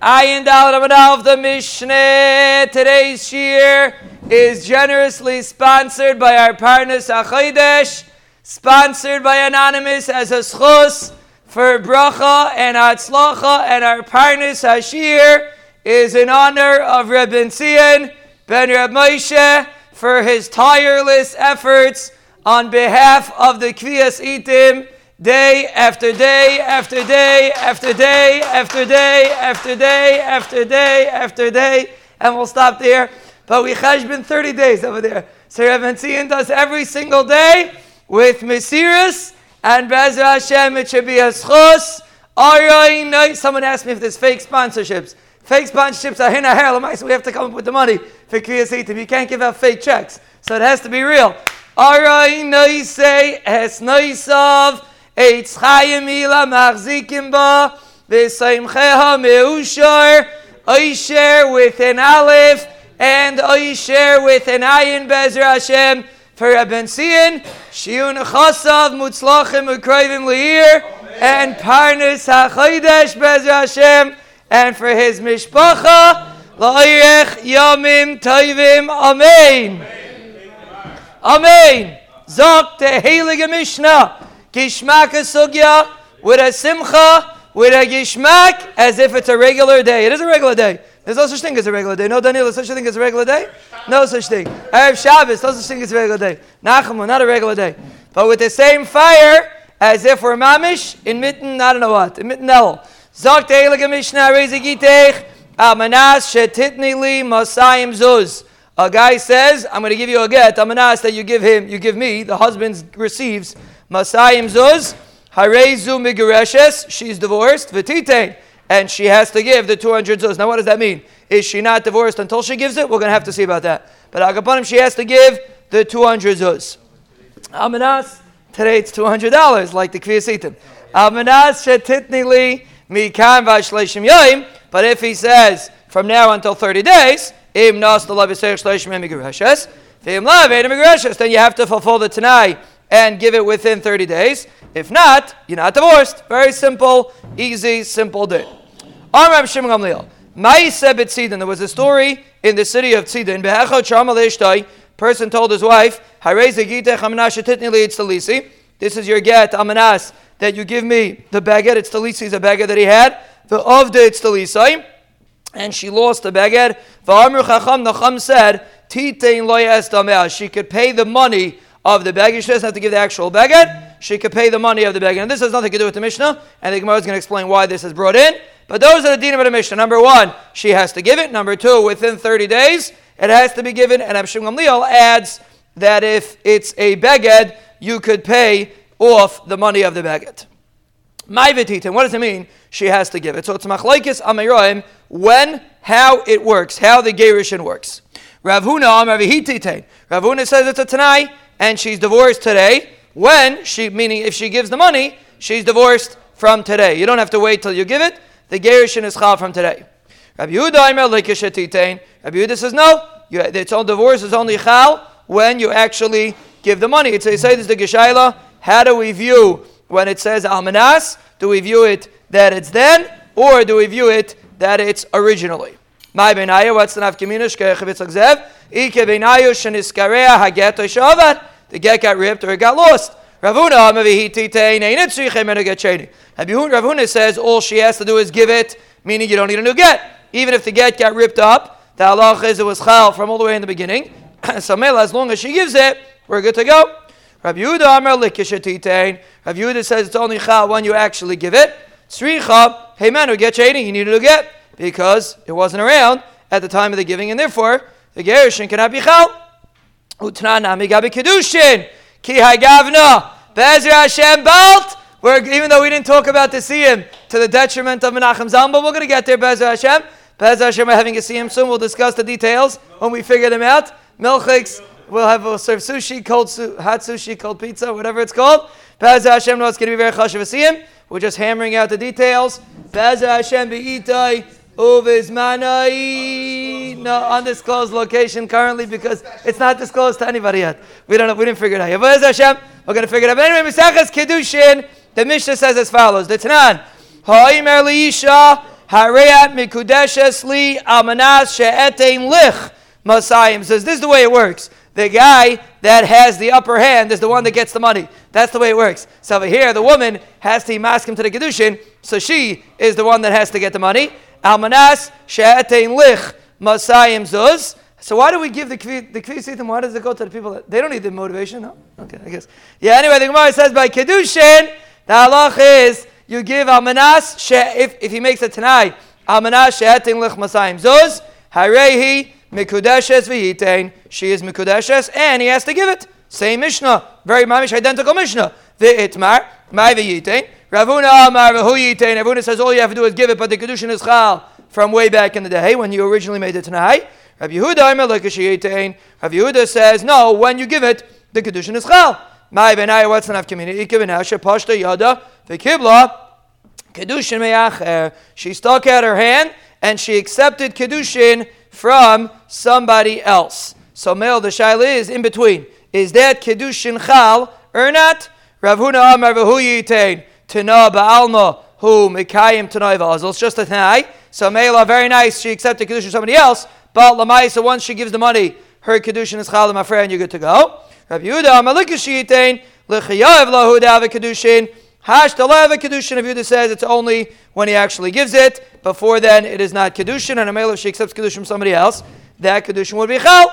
Ayin Dal of the Mishneh. Today's shir is generously sponsored by our partners Achodesh, sponsored by Anonymous as a schus for bracha and atzlacha, and our partners Hashir is in honor of Reb Zion ben Reb Moshe for his tireless efforts on behalf of the Kviyas Itim day after day after day after day after day after day after day after day, and we'll stop there. But we been 30 days over there. So Rev Zion does every single day with Mesiris, and Bezra Hashem, it should be a schos. Someone asked me if there's fake sponsorships. Fake sponsorships are hina hair so we have to come up with the money for Kriyas You can't give out fake checks. So it has to be real. Aray noise es noisav Eitz chayim ila machzikim ba, v'saimcheha meushar, oisher with an aleph, and oisher with an ayin bezer Hashem, for Rabben Sion, shiun chasav mutzlachim ukroivim leir, and parnas hachodesh bezer Hashem, and for his mishpacha, la'irech yamim toivim, amen. Amen. Zok the Heilige Mishnah. Gishmak a sugya with a simcha, with a gishmak, as if it's a regular day. It is a regular day. There's no such thing as a regular day. No, Daniel, such a thing as a regular day? No such thing. Erev Shabbos, no such thing as a regular day. Nachamu, not a regular day. But with the same fire, as if we're mamish, in mitten, I don't know what, in mitten el. Zok te'elige mishnah, rezigitech, amanas shetitni li masayim zuz. A guy says, I'm going to give you a get, amanas that you give him, you give me, the husband receives Masayim Zuz, Harezu Migareshes, she's divorced, Vitite, and she has to give the 200 Zuz. Now, what does that mean? Is she not divorced until she gives it? We're going to have to see about that. But Agapanim, she has to give the 200 Zuz. Amanas, today it's $200, like the Kviyasitim. Amanas Shetitni Li Mikan Vashleshim Yoim, but if he says from now until 30 days, then you have to fulfill the Tanai and give it within 30 days. If not, you're not divorced. Very simple, easy, simple day. Amram Shimon Gamliel. There was a story in the city of Tzidin. Person told his wife, This is your get, amanas, that you give me the baguette. It's the lisi, the baguette that he had. The of the it's the lisai. And she lost the baguette. Nacham said, She could pay the money of the baggage. She doesn't have to give the actual baggage. She could pay the money of the baggage. And this has nothing to do with the Mishnah, and the Gemara is going to explain why this is brought in. But those are the dinim of the Mishnah. Number one, she has to give it. Number two, within 30 days, it has to be given. And Abshim Gamliel adds that if it's a beged, you could pay off the money of the beged. My vetitin, what does it mean? She has to give it. So it's machlaikis amiroim when, how it works, how the gerushin works. Rav Huna, Rav Huna says it's a tanai and she's divorced today, when she, meaning if she gives the money, she's divorced from today. You don't have to wait till you give it. The gerushin is chal from today. Rabbi Yehuda says no. You, it's all divorce is only chal when you actually give the money. It's they say this the Geshaila. How do we view when it says almanas? Do we view it that it's then, or do we view it that it's originally? My benaya, what's the nafkamina? Shkech zev. Ike benayu sheniskarea haget shavat. The get got ripped or it got lost. Ravuna. Ravuna says all she has to do is give it, meaning you don't need a new get. Even if the get got ripped up, the halach is it was chal from all the way in the beginning. so as long as she gives it, we're good to go. Rabbi Yehuda Amar Yehuda says it's only chal when you actually give it. Sricha, hey man, get shady, you needed to get because it wasn't around at the time of the giving, and therefore the gerushin cannot be chal. Utnana migabi kedushin ki hagavna bezer Hashem balt. We're, even though we didn't talk about the siyim to the detriment of Menachem Zalman, but we're going to get there, Bezer Hashem. Bezer Hashem, we're having a siyim soon. We'll discuss the details when we figure them out. Milchiks, we'll have we'll serve sushi, cold su- hot sushi, cold pizza, whatever it's called. Bezer Hashem, no, it's going to be very chashav siyim. We're just hammering out the details. Bezer Hashem be'itai. Uvizmanai. No undisclosed location currently because it's not disclosed to anybody yet. We don't know. We didn't figure it out yet. But Hashem, we're going to figure it out. Anyway, Misachas Kedushin, the Mishnah says as follows. The Tanan. Ha'imer liisha Harayat mikudeshes li almanas she'etein lich masayim. Says this is the way it works. The guy that has the upper hand is the one that gets the money. That's the way it works. So over here, the woman has to mask him to the kedushin, so she is the one that has to get the money. Almanas she'etein lich masayim zuz. So why do we give the the kvisitim? Why does it go to the people that they don't need the motivation? No, okay, I guess. Yeah. Anyway, the Gemara says by kedushin, the halach is you give almanas she if if he makes a tanai almanas she'etin lich masayim zuz harehi mikudeshes v'yitain. She is mikudeshes, and he has to give it. Same Mishnah, very mamish identical Mishnah. The itmar my v'yitain. Ravuna amar v'hu yitain. Ravuna says all you have to do is give it, but the kedushin is chal from way back in the day when you originally made it tanai. Rabbi Yehuda, Rabbi Yehuda says, no, when you give it, the Kedushin is Chal. My benai, what's enough community? Ikibinasha, Pashta Yada, the Kibla, Kedushin Meyacher. She stuck out her hand and she accepted Kedushin from somebody else. So, male, the Shaila is in between. Is that Kedushin Chal or not? Ravuna Amar V'hu Yitain, Tana Ba'alma, who Mekayim Tanai Vazal. It's just a Tanai. Eh? So, Mela, very nice. She accepted Kedushin from somebody else. But Lamaisa, once she gives the money, her Kedushin is Chalim Afra, and you're good to go. Rabbi Yehuda, Malikashitain, Lechayav Lahudav Kedushin. Hash Talav Kedushin, Rabbi Yehuda says it's only when he actually gives it. Before then, it is not Kedushin, and a male, if she accepts Kedushin from somebody else, that Kedushin would be Chal.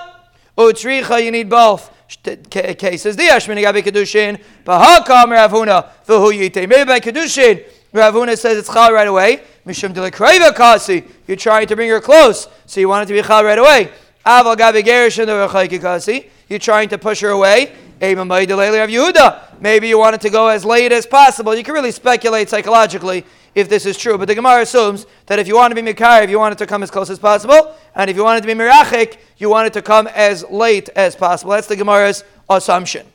Utricha, you need both cases. The Ashmin Gabi Kedushin, Bahakam Ravuna, Vuhu Yite. Maybe by Kedushin, Ravuna says it's Chal right away. Mishum Delakreva Kasi. You're trying to bring her close, so you want it to be Chal right away. Aval Gabi Gerishin Kasi. You're trying to push her away. Maybe you want it to go as late as possible. You can really speculate psychologically if this is true. But the Gemara assumes that if you want to be Mikar, if you want it to come as close as possible, and if you want it to be Mirachik, you want it to come as late as possible. That's the Gemara's assumption.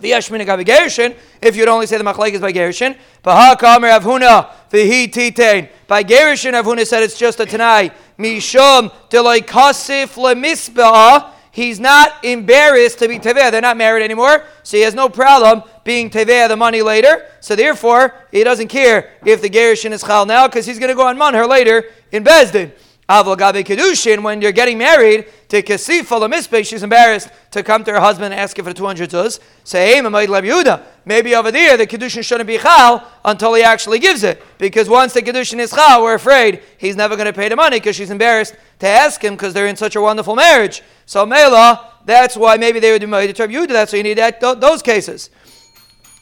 If you'd only say the machlaik is by Gerushin, Bahakamer Avhuna, Vihi Titain. By Gerushin, Avhuna said it's just a Tanai. Mishum Delay Kasif Lemisbah. He's not embarrassed to be Teveh. They're not married anymore, so he has no problem being Teveh the money later. So therefore, he doesn't care if the Gerushin is Chal now, because he's going to go on Manher later in Bezdin. Avol Gabe Kedushin, when you're getting married to Kasifa Lamispe, she's embarrassed to come to her husband and ask him for 200 tuz. Say, maybe over there the Kedushin shouldn't be Chal until he actually gives it. Because once the Kedushin is Chal, we're afraid he's never going to pay the money because she's embarrassed to ask him because they're in such a wonderful marriage. So, Mela, that's why maybe they would be married to Yehuda. That's why you need that, those cases.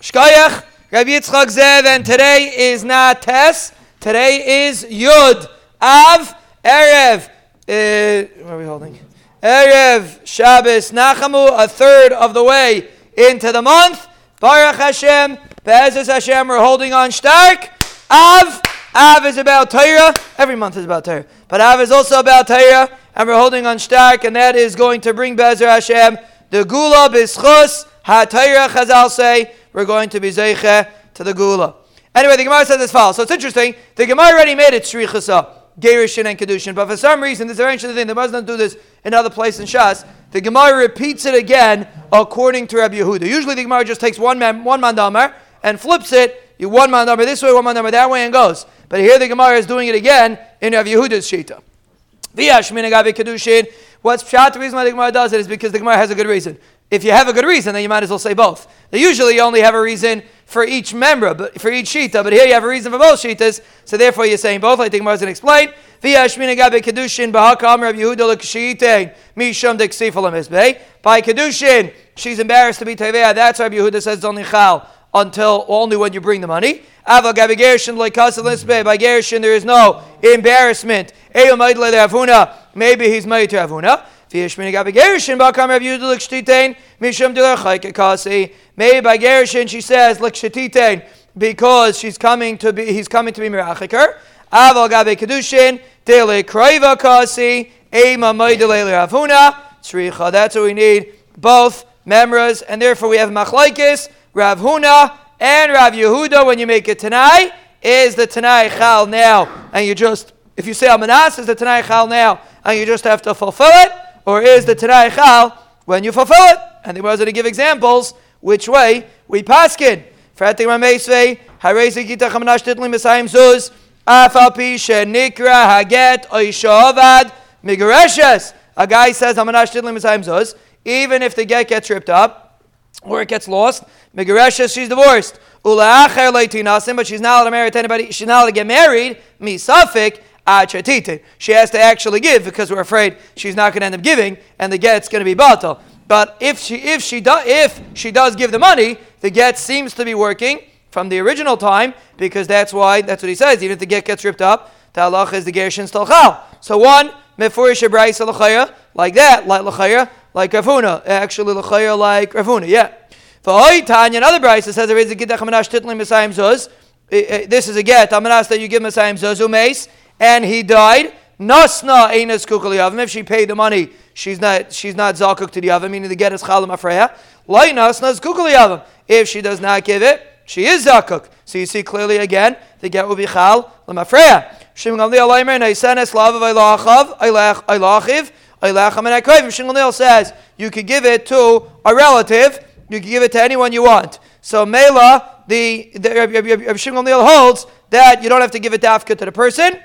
Shkayach, Rabbi Yitzchak Zev, and today is not Tess. Today is Yud. Av, Erev, uh, what are we holding? Erev Shabbos Nachamu, a third of the way into the month. Baruch Hashem, Be'ezus Hashem, we're holding on stark. Av, Av is about Torah. Every month is about Torah. But Av is also about Torah, and we're holding on stark, and that is going to bring Be'ezer Hashem, the Gula B'schus, HaTorah Chazal say, we're going to be Zeiche to the Gula. Anyway, the Gemara says as follows. So it's interesting. The Gemara already made it Shrichasa. Gerushin and Kedushin. But for some reason, this is very interesting thing. The Muslims do this in other places in Shas. The Gemara repeats it again according to Rabbi Yehuda. Usually the Gemara just takes one man, one mandamar and flips it. You one mandamar this way, one mandamar that way, and goes. But here the Gemara is doing it again in Rabbi Yehuda's shita. V'yashmin agabe kedushin. What's pshat? The reason why the Gemara does it is because the Gemara has a good reason. If you have a good reason, then you might as well say both. Now, usually only have a reason for each member, but for each shita, but here you have a reason for both shitas, so therefore you're saying both. I think Gemara is going to explain. kedushin mishum By kedushin, she's embarrassed to be teveah. That's why Yehuda says only chal until only when you bring the money. Ava gabi gerushin By gerushin, there is no embarrassment. Maybe he's made to avuna. Maybe by Gerushin she says, Likshatitein, because she's coming to be, he's coming to be Mirachiker. Aval Gabe Kedushin, Dele Kraiva Kasi, Ema Maidele Ravuna, Tzricha. That's what we need, both memras, and therefore we have Machlaikis, Rav Huna, and Rav Yehuda when you make it Tanai. Is the Tanai Chal now, and you just, if you say Amanas, is the Tanai Chal now, and you just have to fulfill it? Or is the Tanai Chal when you fulfill it? And the Gemara going to give examples which way we paskin. Fratik Ramesve, Harezi Gita Chamanash Titli Mesayim Zuz, Afal nikra haget oishavad migareshes. A guy says, Hamanash Tidlim Zuz, even if the get gets ripped up or it gets lost, migareshes, she's divorced. Ulaacher leitinasim, but she's not allowed to marry to anybody. She's not allowed to get married. Misafik. She has to actually give because we're afraid she's not going to end up giving, and the get's going to be batal. But if she if she does if she does give the money, the get seems to be working from the original time because that's why that's what he says. Even if the get gets ripped up, the halach is the gershin stalchal. So one mefurish braysa l'chaya like that, like l'chaya, like Ravuna, actually l'chaya like Ravuna, yeah. For Tanya, another braysa says there is a zuz. This is a get. Ask that you give Messiah zuz umeis, and he died. Nasna einas kukali If she paid the money, she's not she's not zakuk to the yavim, meaning the get is chalam afreya. Lai nasna kukali If she does not give it, she is zakuk. So you see clearly again, the get will be chal lamafreya. Shimon Gamliel Leimer Naisenes Lavav Eilachav Eilachiv Eilacham and Akrayim. Shimon Gamliel says you could give it to a relative, you can give it to anyone you want. So Mela, the, the Shimon holds that you don't have to give it dafka to the person.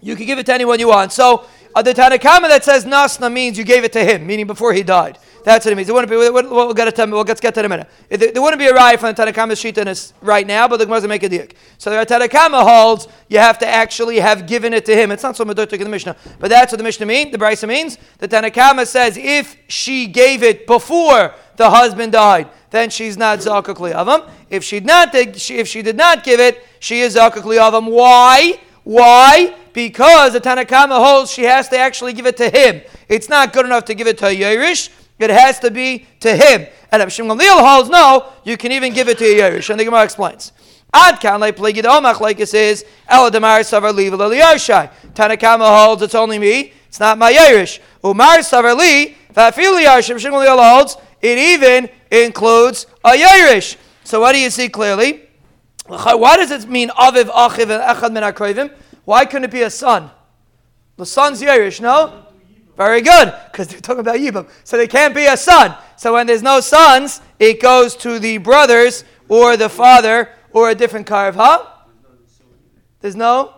You can give it to anyone you want. So uh, the Tanakama that says Nasna means you gave it to him, meaning before he died. That's what it means. It wouldn't be. We'll get to. We'll get, in a minute. There, wouldn't be a ride from the Tanakama Shita right now, but the Gemara doesn't make a diak. So the Tanakama holds you have to actually have given it to him. It's not so medutik in the Mishnah, but that's what the Mishnah means. The Brisa means the Tanakama says if she gave it before the husband died, then she's not zakuk liavam. If she did not, if she did not give it, she is zakuk liavam. Why? Why? Because the Tanakama holds she has to actually give it to him. It's not good enough to give it to a Yerush. It has to be to him. And Abshim Gamliel holds, no, you can even give it to a Yerush. And the Gemara explains. Ad like pligid omach like it says eladamar savar li v'laliyashai. Tanakama holds it's only me. It's not my Yerush. Umar savar li v'afiliyashim. Abshim Gamliel holds it even includes a Yerush. So what do you see clearly? Why does it mean aviv achiv and echad min? Why couldn't it be a son? The son's Yerush, no? Very good, because they're talking about Yibam. So they can't be a son. So when there's no sons, it goes to the brothers or the father or a different carve, huh? There's no.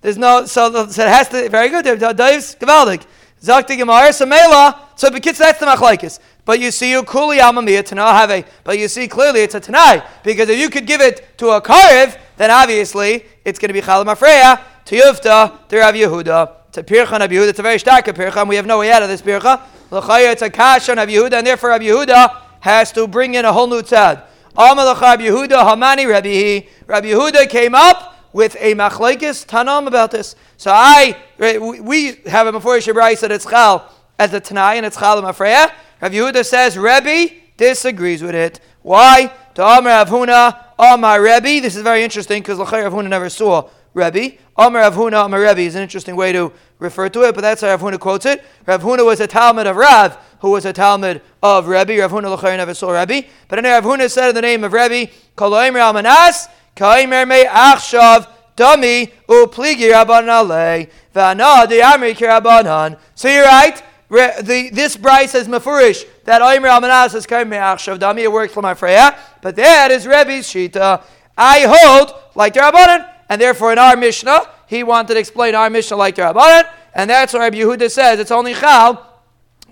There's no. So, so it has to. Very good. Dave's Gavaldik. Zakti Gemara. So Mela. So that's the Machlaikis. But you see, you Ukuli Amamiyah Tanah have. But you see clearly it's a Tanai. Because if you could give it to a Karev, then obviously it's going to be Chalam Afreya, to Yufta, to Rav Yehuda, to Pircha Rav Yehuda. It's a very stark Pircha, and we have no way out of this Pircha. L'chaya, it's a Kash on Rav Yehuda, and therefore Rav Yehuda has to bring in a whole new tzad. Amalach Rav Yehuda, Hamani Rabbi Rabbi Yehuda came up with a machlaikis tanam about this. So I, we have a before Shabrai said it's chal as a tanai and it's chal mafreya. Rav Yehuda says Rebbe disagrees with it. Why? To Amar Avhuna, Amar Rebbe. This is very interesting because Lachai Avhuna never saw Rebbe. Amar Avhuna, Amar Rebbe is an interesting way to refer to it, but that's how Avhuna quotes it. Rav Huna was a Talmud of Rav, who was a Talmud of Rebbe. Rav Huna Lachai never saw Rebbe. But then Rav Huna said in the name of Rebbe, Koloimer Almanas, Kaimer Me Achshav, Dami, Upligi Rabban Ale, Vana, the Amri. So you're right the, this Bryce says Mefurish that Oimer Almanas says Kaim Me'achshav Dami, it works for my Freya, but that is Rebbe's Shita. I hold like the Rabbanan, and therefore in our Mishnah, he wanted to explain our Mishnah like the Rabbanan, and that's what Rabbi Yehuda says. It's only Chal.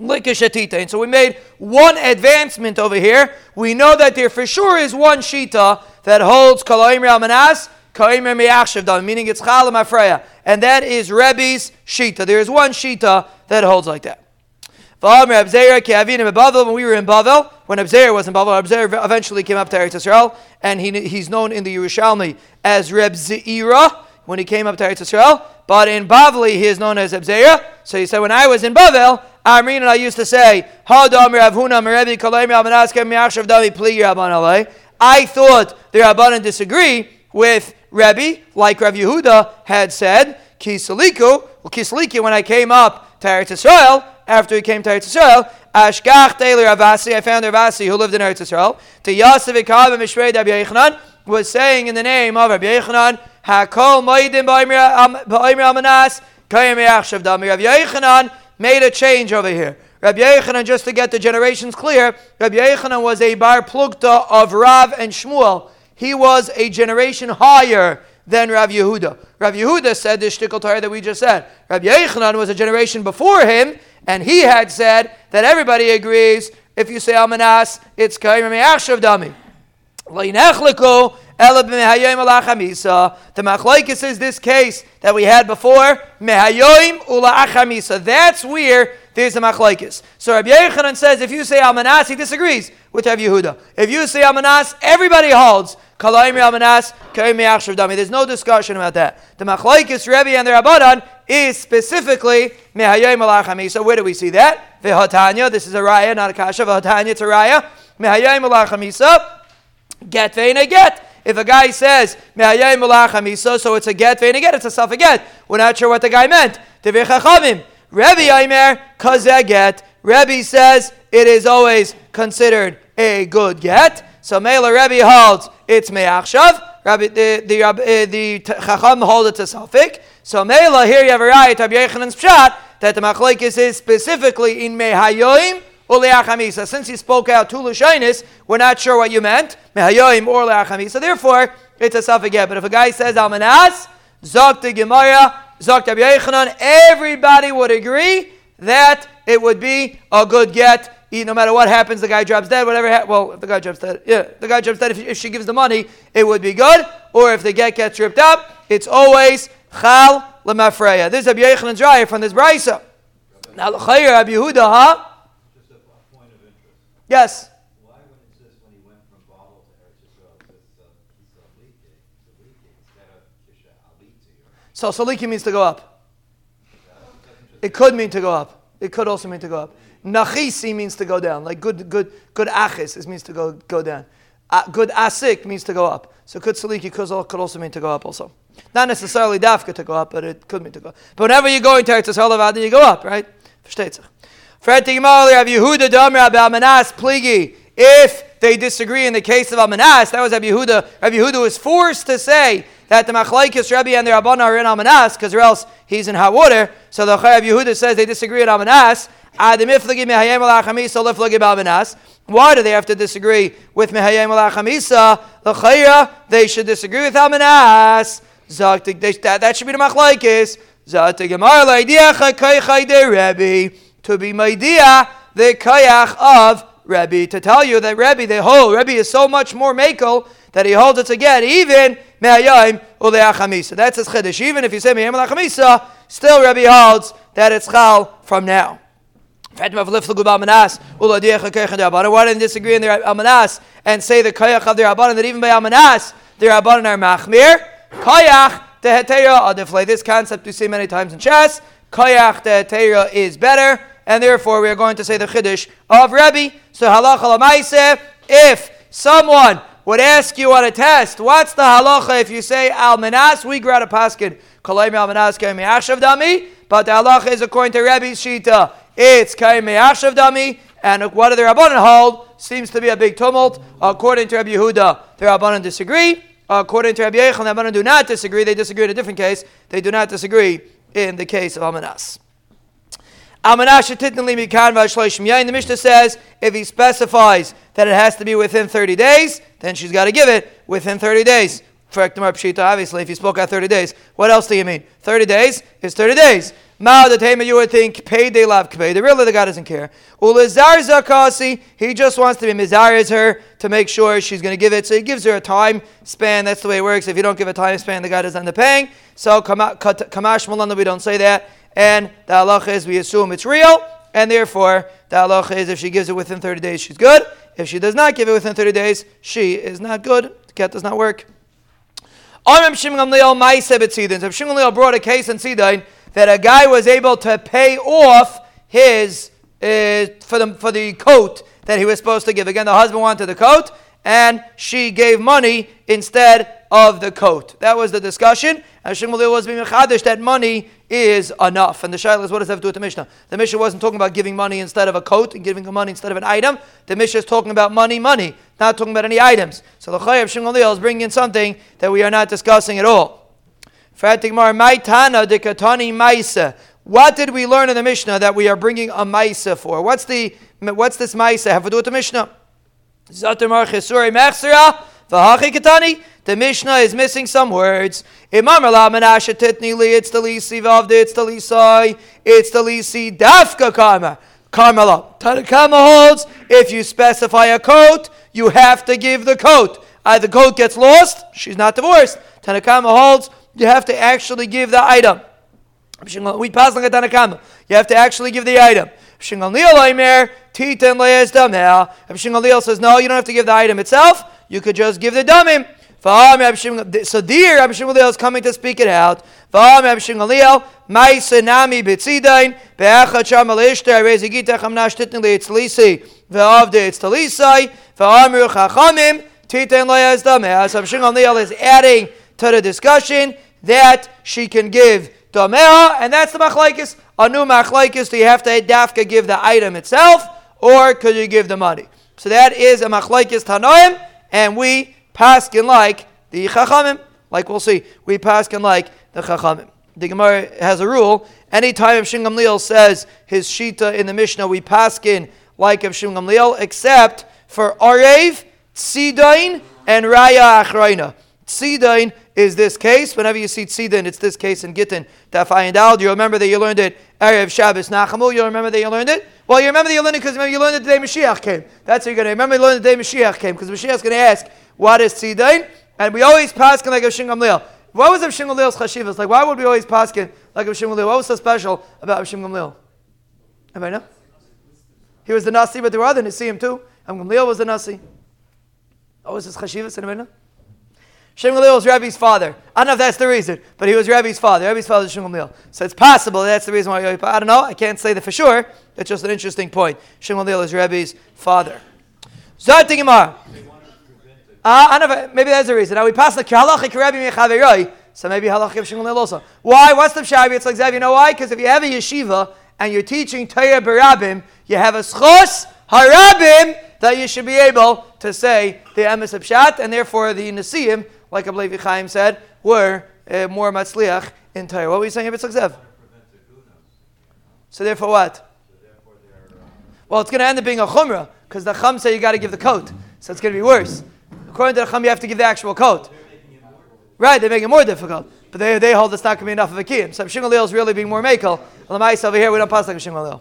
And so we made one advancement over here. We know that there for sure is one Shita that holds Kaloim Almanas, Kaimer Me'achshav meaning it's Chalam Afreya. And that is Rebbe's Shita. There is one Shita that holds like that. When we were in Bavel, when Abzer was in Bavel, Abzer eventually came up to Eretz Yisrael, and he, he's known in the Yerushalmi as Reb Zeira when he came up to Eretz Yisrael. But in Bavli, he is known as Abzer. So he said, when I was in Bavel, Amrin and I used to say, I thought the Rabbanan disagree with Rebbe, like Rav Yehuda had said, Kisaliku, well, Kisaliki, when I came up to Eretz Yisrael, after he came to Eretz Yisrael, Ashkach Taylor Avasi, I found Avasi who lived in Eretz Yisrael, to Yosef and Mishrei Rabbi Yechanan, was saying in the name of Rabbi Yechanan, Hakol Moedim Ba'imir Amanas, Kayim Yachshav Dami. Rabbi Yechanan made a change over here. Rabbi Yechanan, just to get the generations clear, Rabbi Yechanan was a bar plugta of Rav and Shmuel. He was a generation higher than Rav Yehuda. Rav Yehuda said this shtickle Torah that we just said. Rav Yechanan was a generation before him, and he had said that everybody agrees if you say Almanas, it's Kaim Me'achshav Dami. The machlaikis is this case that we had before. That's where there's a machlaikis. So Rabbi Yechanan says if you say Almanas, he disagrees with Rabbi Yehuda. If you say Almanas, everybody holds. There's no discussion about that. The machlaikis Rabbi and the Rabbanan is specifically Mehayoim ula So Where do we see that? V'hatanya. This is a raya, not a kasha. V'hatanya, it's a raya. Achamisa. Get vein get. If a guy says so it's a get vein get, it's a self get. We're not sure what the guy meant. Rebbe Aimer kazeh get. Rebbe says it is always considered a good get. So Mela Rebbe holds it's me'achshav. Rabbi, the the uh, the Chacham hold it to Safik. So Mela here you have a right Rabbi Yechanan's pshat that the machlekes is specifically in mehayoim since you spoke out to Lushinis, we're not sure what you meant. Mehayoim or le'achamisa. Therefore, it's a suffix But if a guy says Almanas, Zok the Gemara, Zok Yechanan, everybody would agree that it would be a good get. No matter what happens, the guy drops dead, whatever. Ha- well, if the guy drops dead, yeah, the guy drops dead. If, if she gives the money, it would be good. Or if the get gets ripped up, it's always chal lemafreya. This is Rabbi Yechanan's raya from this brisa. Now, l'chayir Rabbi Yehuda, huh? Yes. Why when it says when he went from Babel to Eretz Yisrael, So saliki means to go up. It could mean to go up. It could also mean to go up. Nachisi means to go down. Like good, good, good achis means to go, go down. Uh, good asik means to go up. So good saliki could, also mean to go up also. Not necessarily dafka to go up, but it could mean to go up. But whenever you go into Eretz Yisrael, you go up, right? If they disagree in the case of Amanas, that was Rabbi Yehuda. Rabbi Yehuda was forced to say that the Machlaikis Rabbi and the Rabbanah are in Amanas, because or else he's in hot water. So the Rabbi Yehuda says they disagree in Amanas. Ah, Why do they have to disagree with Mehayim al The Chayra, they should disagree with Amanas. That should be the Machlaikis. Zat Gemara, Laidiacha Rabbi to be Maidia, the Kayach of Rebbe, to tell you that Rebbe, the whole Rebbe is so much more Makel that he holds it again, even Me'ayim Uleachamisa. That's his Chiddush. Even if you say Me'ayim Uleachamisa, still Rabbi holds that it's Chal from now. Why didn't disagree in the Amanas and say the Kayach of the Rabbanan that even by Amanas, the Rabbanan are Machmir? Kayach, the Hetera, Adifle. This concept we see many times in Shas. Kayach, the is better and therefore we are going to say the Chiddush of Rebbe. So halacha lamaise, if someone would ask you on a test, what's the halacha if you say al menas, we grant a paskin, al menas kaim ashav dami, but the halacha is according to Rabbi shita, it's kaim ashav dami, and what do the Rabbanan hold? Seems to be a big tumult. According to Rabbi Yehuda, the Rabbanan disagree. According to Rabbi Yechon, the Rabbanan do not disagree. They disagree in a different case. They do not disagree in the case of Amanas. The Mishnah says if he specifies that it has to be within 30 days, then she's got to give it within 30 days. Obviously, if you spoke out 30 days, what else do you mean? 30 days is 30 days. Ma the Tama, you would think, pay de lav kpay. The really the guy doesn't care. Ulazar zakasi, he just wants to be mizariz her to make sure she's going to give it. So he gives her a time span. That's the way it works. If you don't give a time span, the guy doesn't end up paying. So kamash malanda, we don't say that and the halacha is we assume it's real, and therefore the halacha is if she gives it within 30 days, she's good. If she does not give it within 30 days, she is not good. The get does not work. Reb Shimon Gamliel brought a case in Sidain that a guy was able to pay off his uh, for the for the coat that he was supposed to give. Again, the husband wanted the coat, and she gave money instead of the coat. That was the discussion. And Shmuel was being mechadish that money is enough. And the shaila is what does that have to do with the Mishnah? The Mishnah wasn't talking about giving money instead of a coat and giving money instead of an item. The Mishnah is talking about money, money, not talking about any items. So the Chayyab Shmuel is bringing in something that we are not discussing at all. What did we learn in the Mishnah that we are bringing a Maisa for? What's the what's this Maisa have to do with the Mishnah? The Mishnah is missing some words. Imam Menashe titni li, it's the lisi vavde, it's the lisai, it's the lisi dafka karma. Carmela. Tanakama holds if you specify a coat, you have to give the coat. Either the coat gets lost, she's not divorced. Tanakama holds you have to actually give the item. We pass like Tanakama. You have to actually give the item. Shingalil says, no, you don't have to give the item itself. You could just give the dumim. So dear Rabbi Shimon is coming to speak it out. Rabbi Shimon Gamliel, Ma'isa nami b'tzidain, be'achad sham al-ishtar, arezi gitach amnash titni li'etzlisi, ve'avde etztalisai, v'amru chachamim, titen lo yazdameh. So Rabbi Shimon is adding to the discussion that she can give dameh, and that's the machlaikis. A new machlaikis, do you have to dafka give the item itself, or could you give the money? So that is a machlaikis tanoim, and we paskin like the chachamim, like we'll see. We paskin like the chachamim. The Gemara has a rule. Any Anytime Shim Gamliel says his shita in the Mishnah, we paskin like of Gamliel, except for Arev, Tzidain, and Raya Achraina. Tzidain is this case. Whenever you see Tzidain, it's this case in Gittin. Tafai and you remember that you learned it Erev Shabbos Nachamu. You remember that you learned it? Well, you remember that you learned it because you learned it the day Mashiach came. That's what you're going to remember. You learned the day Mashiach came because Mashiach's going to ask, what is tzidain? And we always pass like a Shingam Leil. What was Rav Shimon Leil's chashivas? Like, why would we always pass like Rav Shimon Leil? What was so special about Rav Shimon Leil? Anybody know? He was the Nasi, but there were other Nisim too. Rav Gamliel was the Nasi. What was his chashivas? Anybody know? Shem Gamliel was Rabbi's father. I don't know if that's the reason, but he was Rabbi's father. Rabbi's father is Shem Gamliel. So it's possible that's the reason why. I don't know. I can't say that for sure. It's just an interesting point. Shem Gamliel is Rabbi's father. Zot Gemara. Uh, maybe that's the reason. Now we pass the halachic Rabbi Mechaveroi, so maybe halachic Shimon also. Why? What's the pshavi? It's like Zev. You know why? Because if you have a yeshiva and you're teaching Torah barabim, you have a schos harabim that you should be able to say the emes of pshat, and therefore the nasiim, like Ablevi Chaim said, were uh, more matzliach in Torah. What were you saying, It's like Zev? So therefore, what? Well, it's going to end up being a chumrah because the chum say you got to give the coat, so it's going to be worse. According to the Chum, you have to give the actual coat. Right, they make it more difficult. But they, they hold it's not going to be enough of a key. So Shimon is really being more makel. Lamais over here, we don't pass like Shimon Leil.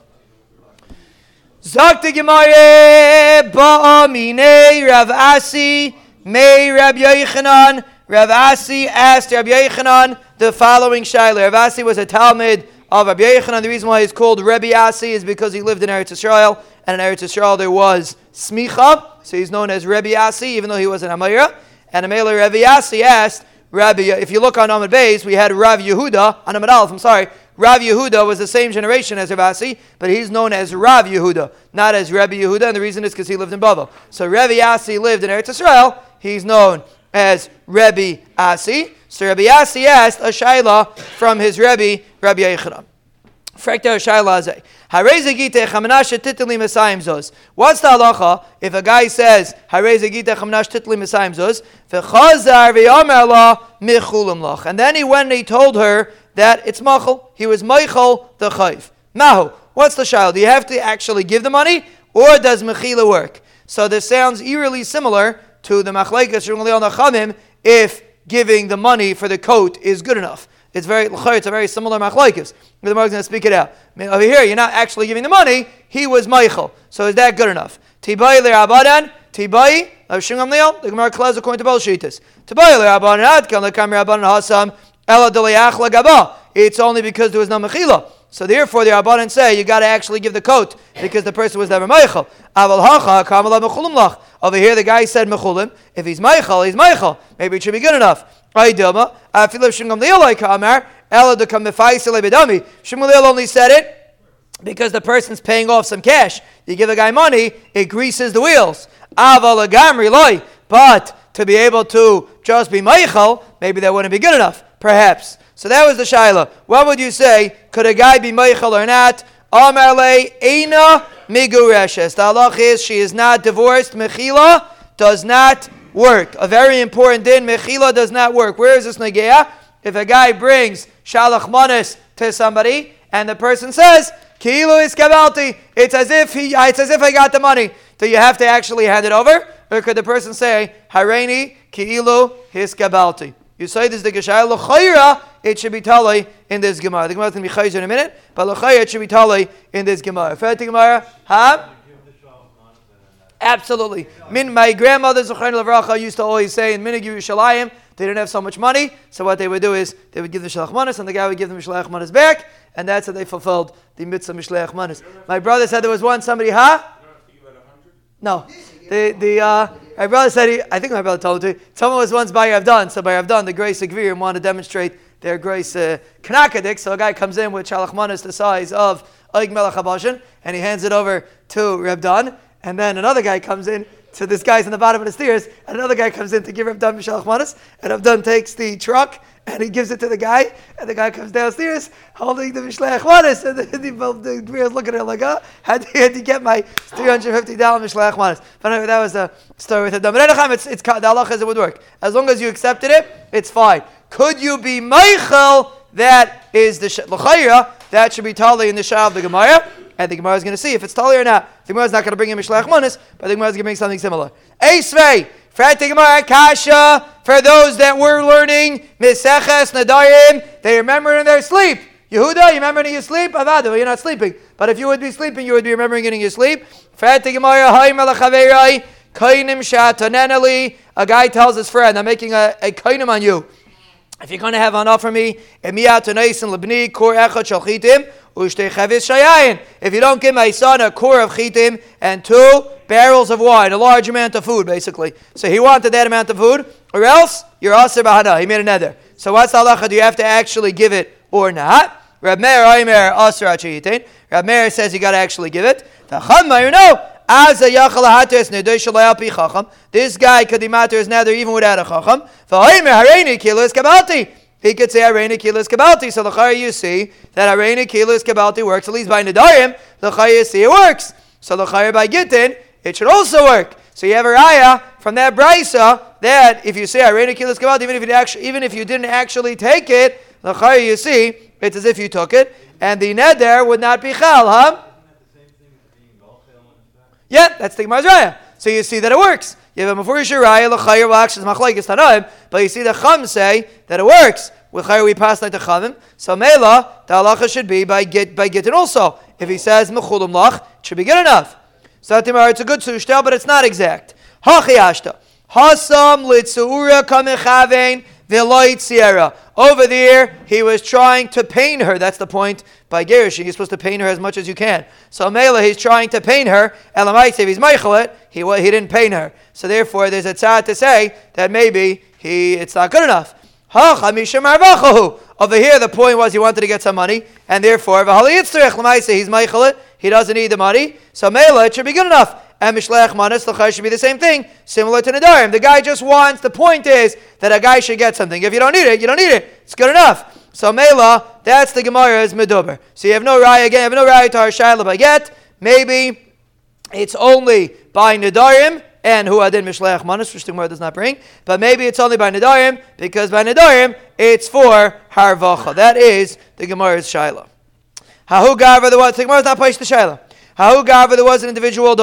Zakti Gemare Ba'amine Rav Asi May Rab Yochanan. Rav Asi asked Rab Yochanan the following shaila. Rav Asi was a Talmud of Rabbi Yochanan. The reason why he's called Rabbi Asi is because he lived in Eretz Israel, and in Eretz Israel there was smicha, so he's known as Rabbi Asi, even though he was an Amira. And Amela Rabbi Asi asked Rabbi, if you look on Ahmed Bays, we had Rav Yehuda, on Ahmed Aleph, I'm sorry, Rav Yehuda was the same generation as Rav Asi, but he's known as Rav Yehuda, not as Rabbi Yehuda, and the reason is because he lived in Bavel. So Rabbi Asi lived in Eretz Israel, he's known as Rabbi Asi. So Rabbi Asi asked a shaila from his Rabbi, Rabbi Yechanan. What's the halacha if a guy says and then he went and he told her that it's machal, he was machal the chayv. Mahu, what's the shaila? Do you have to actually give the money, or does mechila work? So this sounds eerily similar to the machlekes if giving the money for the coat is good enough. It's very it's a very similar machlokes. The Gemara is going to speak it out. I mean, over here, you're not actually giving the money. He was Michael. So is that good enough? Tibai. Tibai. The Gemara according to. Adkan. Ela. It's only because there was no mechila. So therefore, the Rabbanan say you got to actually give the coat because the person was never Michael. Aval hacha kamala mechulim lach. Over here, the guy said mechulim. If he's Michael, he's Michael. Maybe it should be good enough. I Dilma. Afilu shingam leolai kamar. Only said it because the person's paying off some cash. You give a guy money, it greases the wheels. But to be able to just be Michael, maybe that wouldn't be good enough. Perhaps. So that was the shaila. What would you say? Could a guy be meichel or not? Amar le eina migureshes. The halach is she is not divorced. Mechila does not work. A very important din. Mechila does not work. Where is this negeah? If a guy brings shalach manis to somebody and the person says kilo is kabalti, it's as if he, it's as if I got the money. Do you have to actually hand it over? or could the person say, Hareini ki'ilu hiskabalti? You say this the L'chayra, it should be Tali in this Gemara. The Gemara is going to be in a minute, but L'chayra, it should be Tali in this Gemara. Fair to Gemara? Huh? Absolutely. Min, my grandmother, Zochain Lavracha, used to always say in Minig Yerushalayim, they didn't have so much money, so what they would do is they would give the Shalach and the guy would give them Shalach back, and that's how they fulfilled the mitzvah Mishlech Manas. My brother said there was one somebody, huh? No. The, the, uh, my brother said, he, I think my brother told me, someone was once by Avdan, so by Avdan, the grace of Gvir, want to demonstrate their grace uh, Knakadik. So a guy comes in with Shalach the size of Oig Melech and he hands it over to Reb Dan, and then another guy comes in to this guy's in the bottom of the stairs, and another guy comes in to give Reb Dan Mishalach Manas, and Reb Dan takes the truck, and he gives it to the guy, and the guy comes downstairs holding the Mishlech Manas, and the, the, the, the looking at him like, oh, had to, had to get my $350 Mishlech Manas. But anyway, that was the story with the But it's, it's, the halacha it would work. As long as you accepted it, it's fine. Could you be Michael? That is the L'chayra, that should be Tali in the Shah of the Gemara. And the Gemara is going to see if it's Tali or not. The Gemara is not going to bring in Mishlech Manas, but the Gemara is going to bring something similar. Eisvei, Frat the Gemara, Kasha, for those that were learning Miseches Nadayim, they remember in their sleep. Yehuda, you remember in your sleep? Avadu, you're not sleeping. But if you would be sleeping, you would be remembering it in your sleep. Frat the Gemara, Hay Malachaverai, Kainim Shatanenali. A guy tells his friend, I'm making a, a kainim on you. If you're going to have an offer me, if you don't give my son a core of chitim and two barrels of wine, a large amount of food, basically. So he wanted that amount of food, or else you're aser bahana. He made another. So what's the halacha? Do you have to actually give it or not? Rab Meir, Aimer, aser Rab Meir says you got to actually give it. The Chamma, you know, as a yachal hates nedei shalai pi chacham. This guy kadimater is nether even without a chacham. V'hoimer hareini kilos kabalti. He could say hareini kilos kabalti. So the you see that hareini kilos kabalti works at least by nedarim. The you see it works. So the by gittin it should also work. So you have a raya from that brisa that if you say hareini kilos kabalti, even if you actually even if you didn't actually take it, the you see it's as if you took it, and the neder would not be chal, huh? Yeah, that's the Gemara's raya. So you see that it works. You have a mafurish raya l'chayir v'akshas machlaikis tanaim, but you see the chum say that it works. With chayir we pass like the chamim. So mela the halacha should be by get by getting also. If he says mechulim lach, it should be good enough. So it's a good sushtel, but it's not exact. Hachiashta. Hasam litzuura kamechavein. Over there, he was trying to pain her. That's the point by Gerish. You're supposed to pain her as much as you can. So Mela, he's trying to pain her. Elamite, if he's Meichelet, he, he didn't pain her. So therefore, there's a tzad to say that maybe he it's not good enough. Over here, the point was he wanted to get some money, and therefore, he's Meichelet, he doesn't need the money. So Mela, it should be good enough and Mishlech Manas should be the same thing, similar to Nadarim. The guy just wants, the point is that a guy should get something. If you don't need it, you don't need it. It's good enough. So Mela, that's the Gemara's Medober. So you have no raya again, you have no raya to by get. Maybe it's only by Nadarim and who adin mishlech manas, which the Gemara does not bring. But maybe it's only by nedarim because by nedarim it's for harvacha. That is the Gemara's shaila. Hahu gavra the what? The Gemara's not placed the shaila. There was an individual,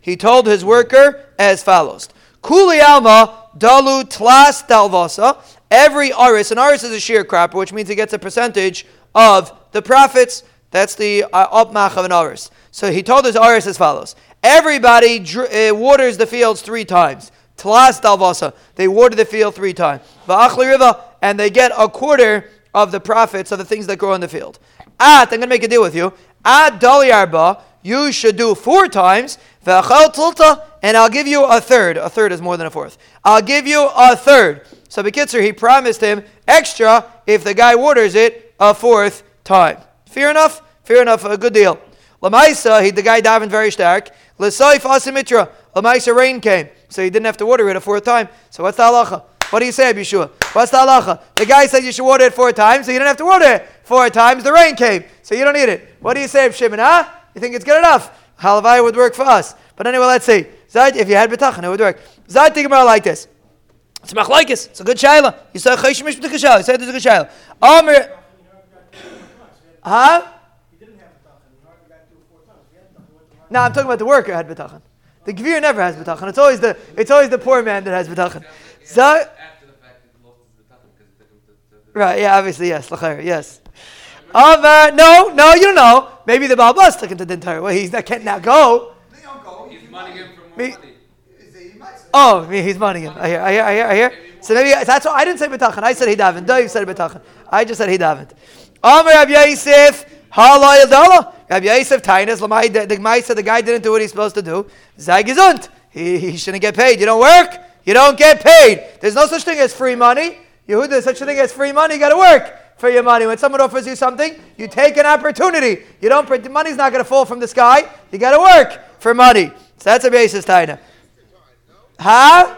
he told his worker as follows. Kuli Alma Dalu Tlas Dalvasa. Every aris, an aris is a sharecropper, which means he gets a percentage of the profits. That's the uh, upmach of an aris. So he told his aris as follows. Everybody dr- uh, waters the fields three times. Tlas Dalvasa. They water the field three times. Riva, and they get a quarter of the profits of the things that grow in the field. At, I'm going to make a deal with you. Ad dali arba, you should do four times. And I'll give you a third. A third is more than a fourth. I'll give you a third. So Bekitzer, he promised him extra if the guy waters it a fourth time. Fair enough? Fair enough, a good deal. Lamaisa, he, the guy davened very stark. L'saif asimitra. Lamaisa, rain came. So he didn't have to water it a fourth time. So what's the halacha? What do you say, Yeshua? What's the halacha? The guy said you should water it four times, so you didn't have to water it four times. The rain came, so you don't need it. What do you say, Shimon? Huh? You think it's good enough? Halavai would work for us. But anyway, let's see. If you had betachan, it would work. Zayt Tigmar like this. It's machlaikis. It's a good shaila. You said chayshimish b'tekashal. You said it's a good shaila. Amr. Huh? No, I'm talking about the worker had betachan. The Gvir never has bitachon. It's always the it's always the poor man that has bitachon. So, right, yeah, obviously, yes, yes. Amar, no, no, you don't know. Maybe the Balbas took him to the entire way. He's not can't now go. He's money him for more money. Oh, he's money him. I hear, I hear, I hear, I hear. So maybe that's why I didn't say betachan. I said he davened. Dave said betachan. I just said he davened. Amar Rabbi Yosef, halay adala. Rabbi Yosef tainas lamai. The Gemara said the guy didn't do what he's supposed to do. Zay gesund. He, he shouldn't get paid. You don't work. You don't get paid. There's no such thing as free money. Yehuda, there's such a thing as free money. You got to work for your money. When someone offers you something, you take an opportunity. You don't. The money's not going to fall from the sky. You got to work for money. So that's a basis taina. Huh?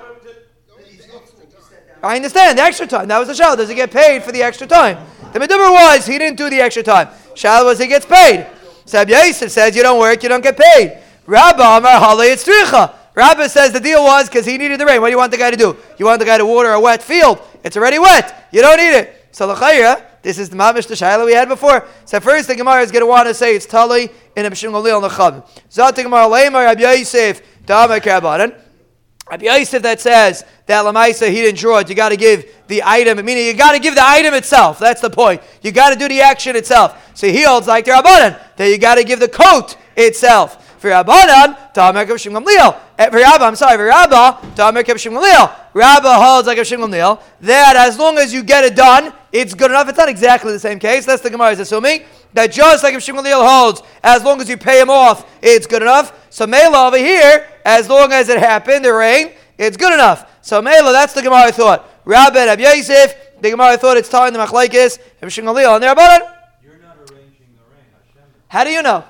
I understand the extra time. That was the shal. Does he get paid for the extra time? The medibur was he didn't do the extra time. Shal was he gets paid. Sab Yosef says you don't work, you don't get paid. Rabba Amar Halei Tzricha. Rabbi says the deal was because he needed the rain. What do you want the guy to do? You want the guy to water a wet field. It's already wet. You don't need it. So l'chayra, this is the mamish the shayla we had before. So first the Gemara is going to want to say it's tali in a b'shim galil necham. Zot the Gemara leimar Rabbi Yosef. Rabbi Yosef that says that Lamaisa he didn't draw it. You got to give the item, meaning you got to give the item itself. That's the point. You got to do the action itself. So he holds like the Rabbanan that you got to give the coat itself. For Rabbanan, Tamer Kavshim Gamliel. Eh, for Rabba, I'm sorry, for Rabba, Tamer Kavshim Gamliel. Rabba holds like Kavshim Gamliel that as long as you get it done, it's good enough. It's not exactly the same case. That's the Gemara is assuming that just like if Shimon holds, as long as you pay him off, it's good enough. So Mela over here, as long as it happened, the rain, it's good enough. So Mela, that's the Gemara thought. Rabbi Ab Yosef, the Gemara thought it's time the Machlaikis, if Shimon and they're about it. You're not arranging the rain, How do you know?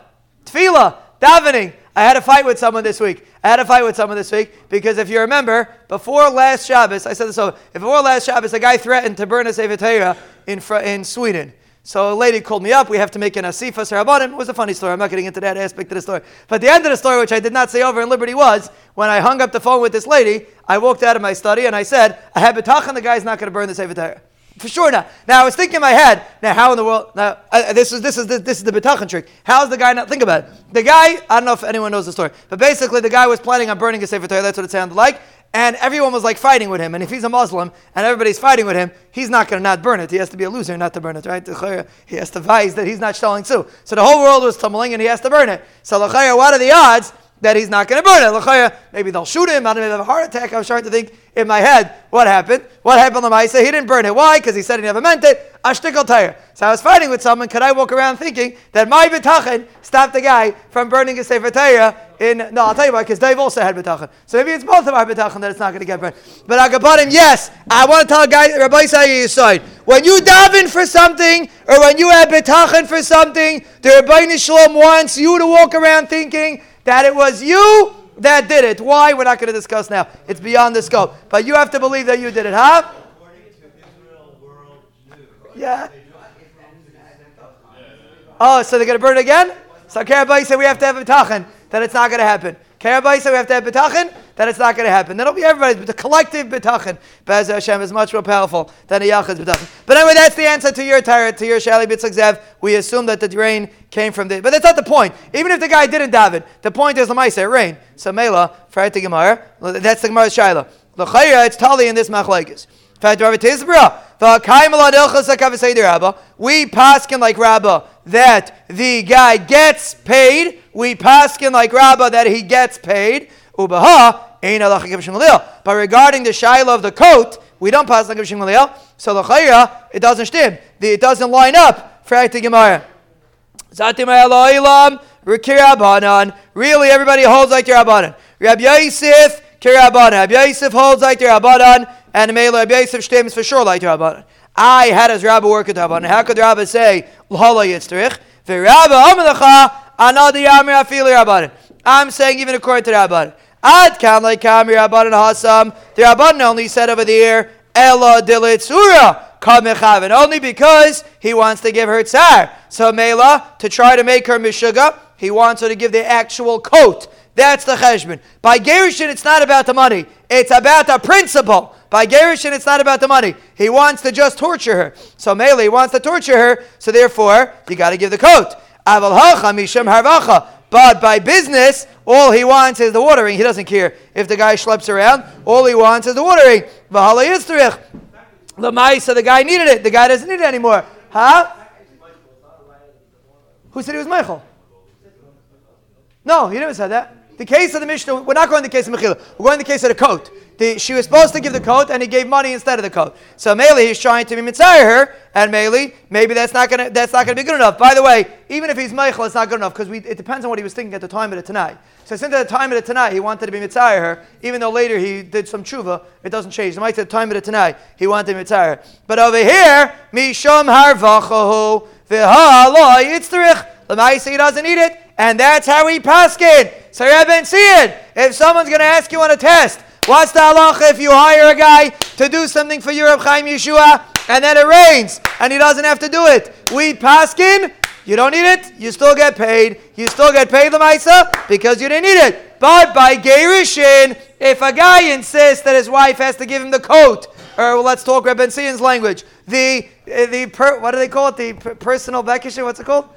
Tefillah, davening. I had a fight with someone this week. I had a fight with someone this week because if you remember, before last Shabbos, I said this over, before last Shabbos, a guy threatened to burn a Sefer in, in Sweden. So a lady called me up. We have to make an asifa sarabanim. It was a funny story. I'm not getting into that aspect of the story. But the end of the story, which I did not say over in Liberty, was when I hung up the phone with this lady, I walked out of my study and I said, I have betachan, the guy's not going to burn the Sefer. For sure not. Now I was thinking in my head. Now how in the world? Now uh, this is this is this, this is the betachan trick. How's the guy not? Think about it. The guy. I don't know if anyone knows the story, but basically the guy was planning on burning a sefer Torah. That's what it sounded like and everyone was like fighting with him. And if he's a Muslim and everybody's fighting with him, he's not going to not burn it. He has to be a loser not to burn it, right? He has to vise that he's not shelling too. So the whole world was tumbling and he has to burn it. So what are the odds that he's not going to burn it. Maybe they'll shoot him. I don't have a heart attack. I was trying to think in my head what happened. What happened to Maisa? He didn't burn it. Why? Because he said he never meant it. Ashtikal tire. So I was fighting with someone. Could I walk around thinking that my bitachin stopped the guy from burning his sefer Torah in? No, I'll tell you why. Because Dave also had bitachin. So maybe it's both of our bitachin that it's not going to get burned. But Agabanim, yes, I want to tell a guy, Rabbi Isaiah side. When you daven for something, or when you have bitachin for something, the Rabbi Shalom wants you to walk around thinking that it was you that did it. Why? We're not going to discuss now. It's beyond the scope. But you have to believe that you did it, huh? Yeah. Oh, so they're going to burn again? So Karabai said we have to have a tachin, that it's not going to happen. Karabai said we have to have betachin, that it's not going to happen. That'll be everybody's, but the collective betachin, Bez Hashem, is much more powerful than a yachid's betachin. But anyway, that's the answer to your tyrant, to your shali bitzak We assume that the rain came from the, but that's not the point. Even if the guy didn't daven, the point is lamaisa, rain. So mela, fried to Gemara, that's the Gemara's shaila. L'chayra, it's tali in this machlekes. We paskin like Rabba that the guy gets paid. We paskin like Rabba that he gets paid. Ubaha but regarding the shaila of the coat, we don't pass like Shmuel. So the chayra, it doesn't stim. It doesn't line up for the Gemara. Really, everybody holds like the Rabbanan. Rabbi Yosef, Kirabanan. Rabbi Yosef holds like the Rabbanan, and Mela Rabbi Yosef stims for sure like the Rabbanan. I, how does Rabbi work with Rabbanan? How could Rabbi say, L'hala yitztrich? V'Rabba amalecha, anadi yamir afili Rabbanan. I'm saying even according to Rabbanan. Ad kam like kam Rabbanan hasam. The Rabbanan only said over the ear, Ella dilitzura. And only because he wants to give her tsar. So Mela, to try to make her mishuga, he wants her to give the actual coat. That's the cheshbon. By Gerushin, it's not about the money. It's about the principle. By Gerushin, it's not about the money. He wants to just torture her. So Mela, he wants to torture her. So therefore, you got to give the coat. Aval hacha harvacha. But by business, all he wants is the watering. He doesn't care if the guy schleps around. All he wants is the watering. V'hala yitzrich. The Maisa, the guy needed it. The guy doesn't need it anymore. Huh? Who said he was Michael? No, he never said that. The case of the Mishnah, we're not going to the case of Mechila. We're going to the case of the coat. The, she was supposed to give the coat, and he gave money instead of the coat. So Mele, he's trying to be her, and Mele, maybe that's not gonna that's not gonna be good enough. By the way, even if he's Michael, it's not good enough because it depends on what he was thinking at the time of the tonight. So since at the time of the tonight he wanted to be mitzvah her, even though later he did some tshuva, it doesn't change. The at the time of the tonight he wanted to be mitzvah her. But over here, misham harvachahu v'ha lo yitzrich. The Maisa, he doesn't need it, and that's how he paskin. So Rebbe see it. If someone's going to ask you on a test, what's the halacha if you hire a guy to do something for Europe Chaim Yeshua, and then it rains, and he doesn't have to do it? We paskin, you don't need it, you still get paid. You still get paid the Maisa because you didn't need it. But by Gerushin, if a guy insists that his wife has to give him the coat, or well, let's talk Rebbe Sion's language, the, uh, the per, what do they call it? The per, personal bekishin, what's it called?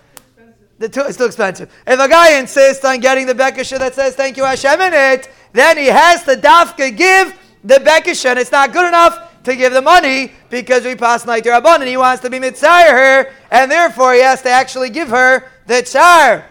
The it's too expensive. If a guy insists on getting the Bekisha that says thank you Hashem in it, then he has to dafka give the Bekisha, and it's not good enough to give the money because we pass night Rabban and he wants to be mitzayir her, and therefore he has to actually give her the tsar.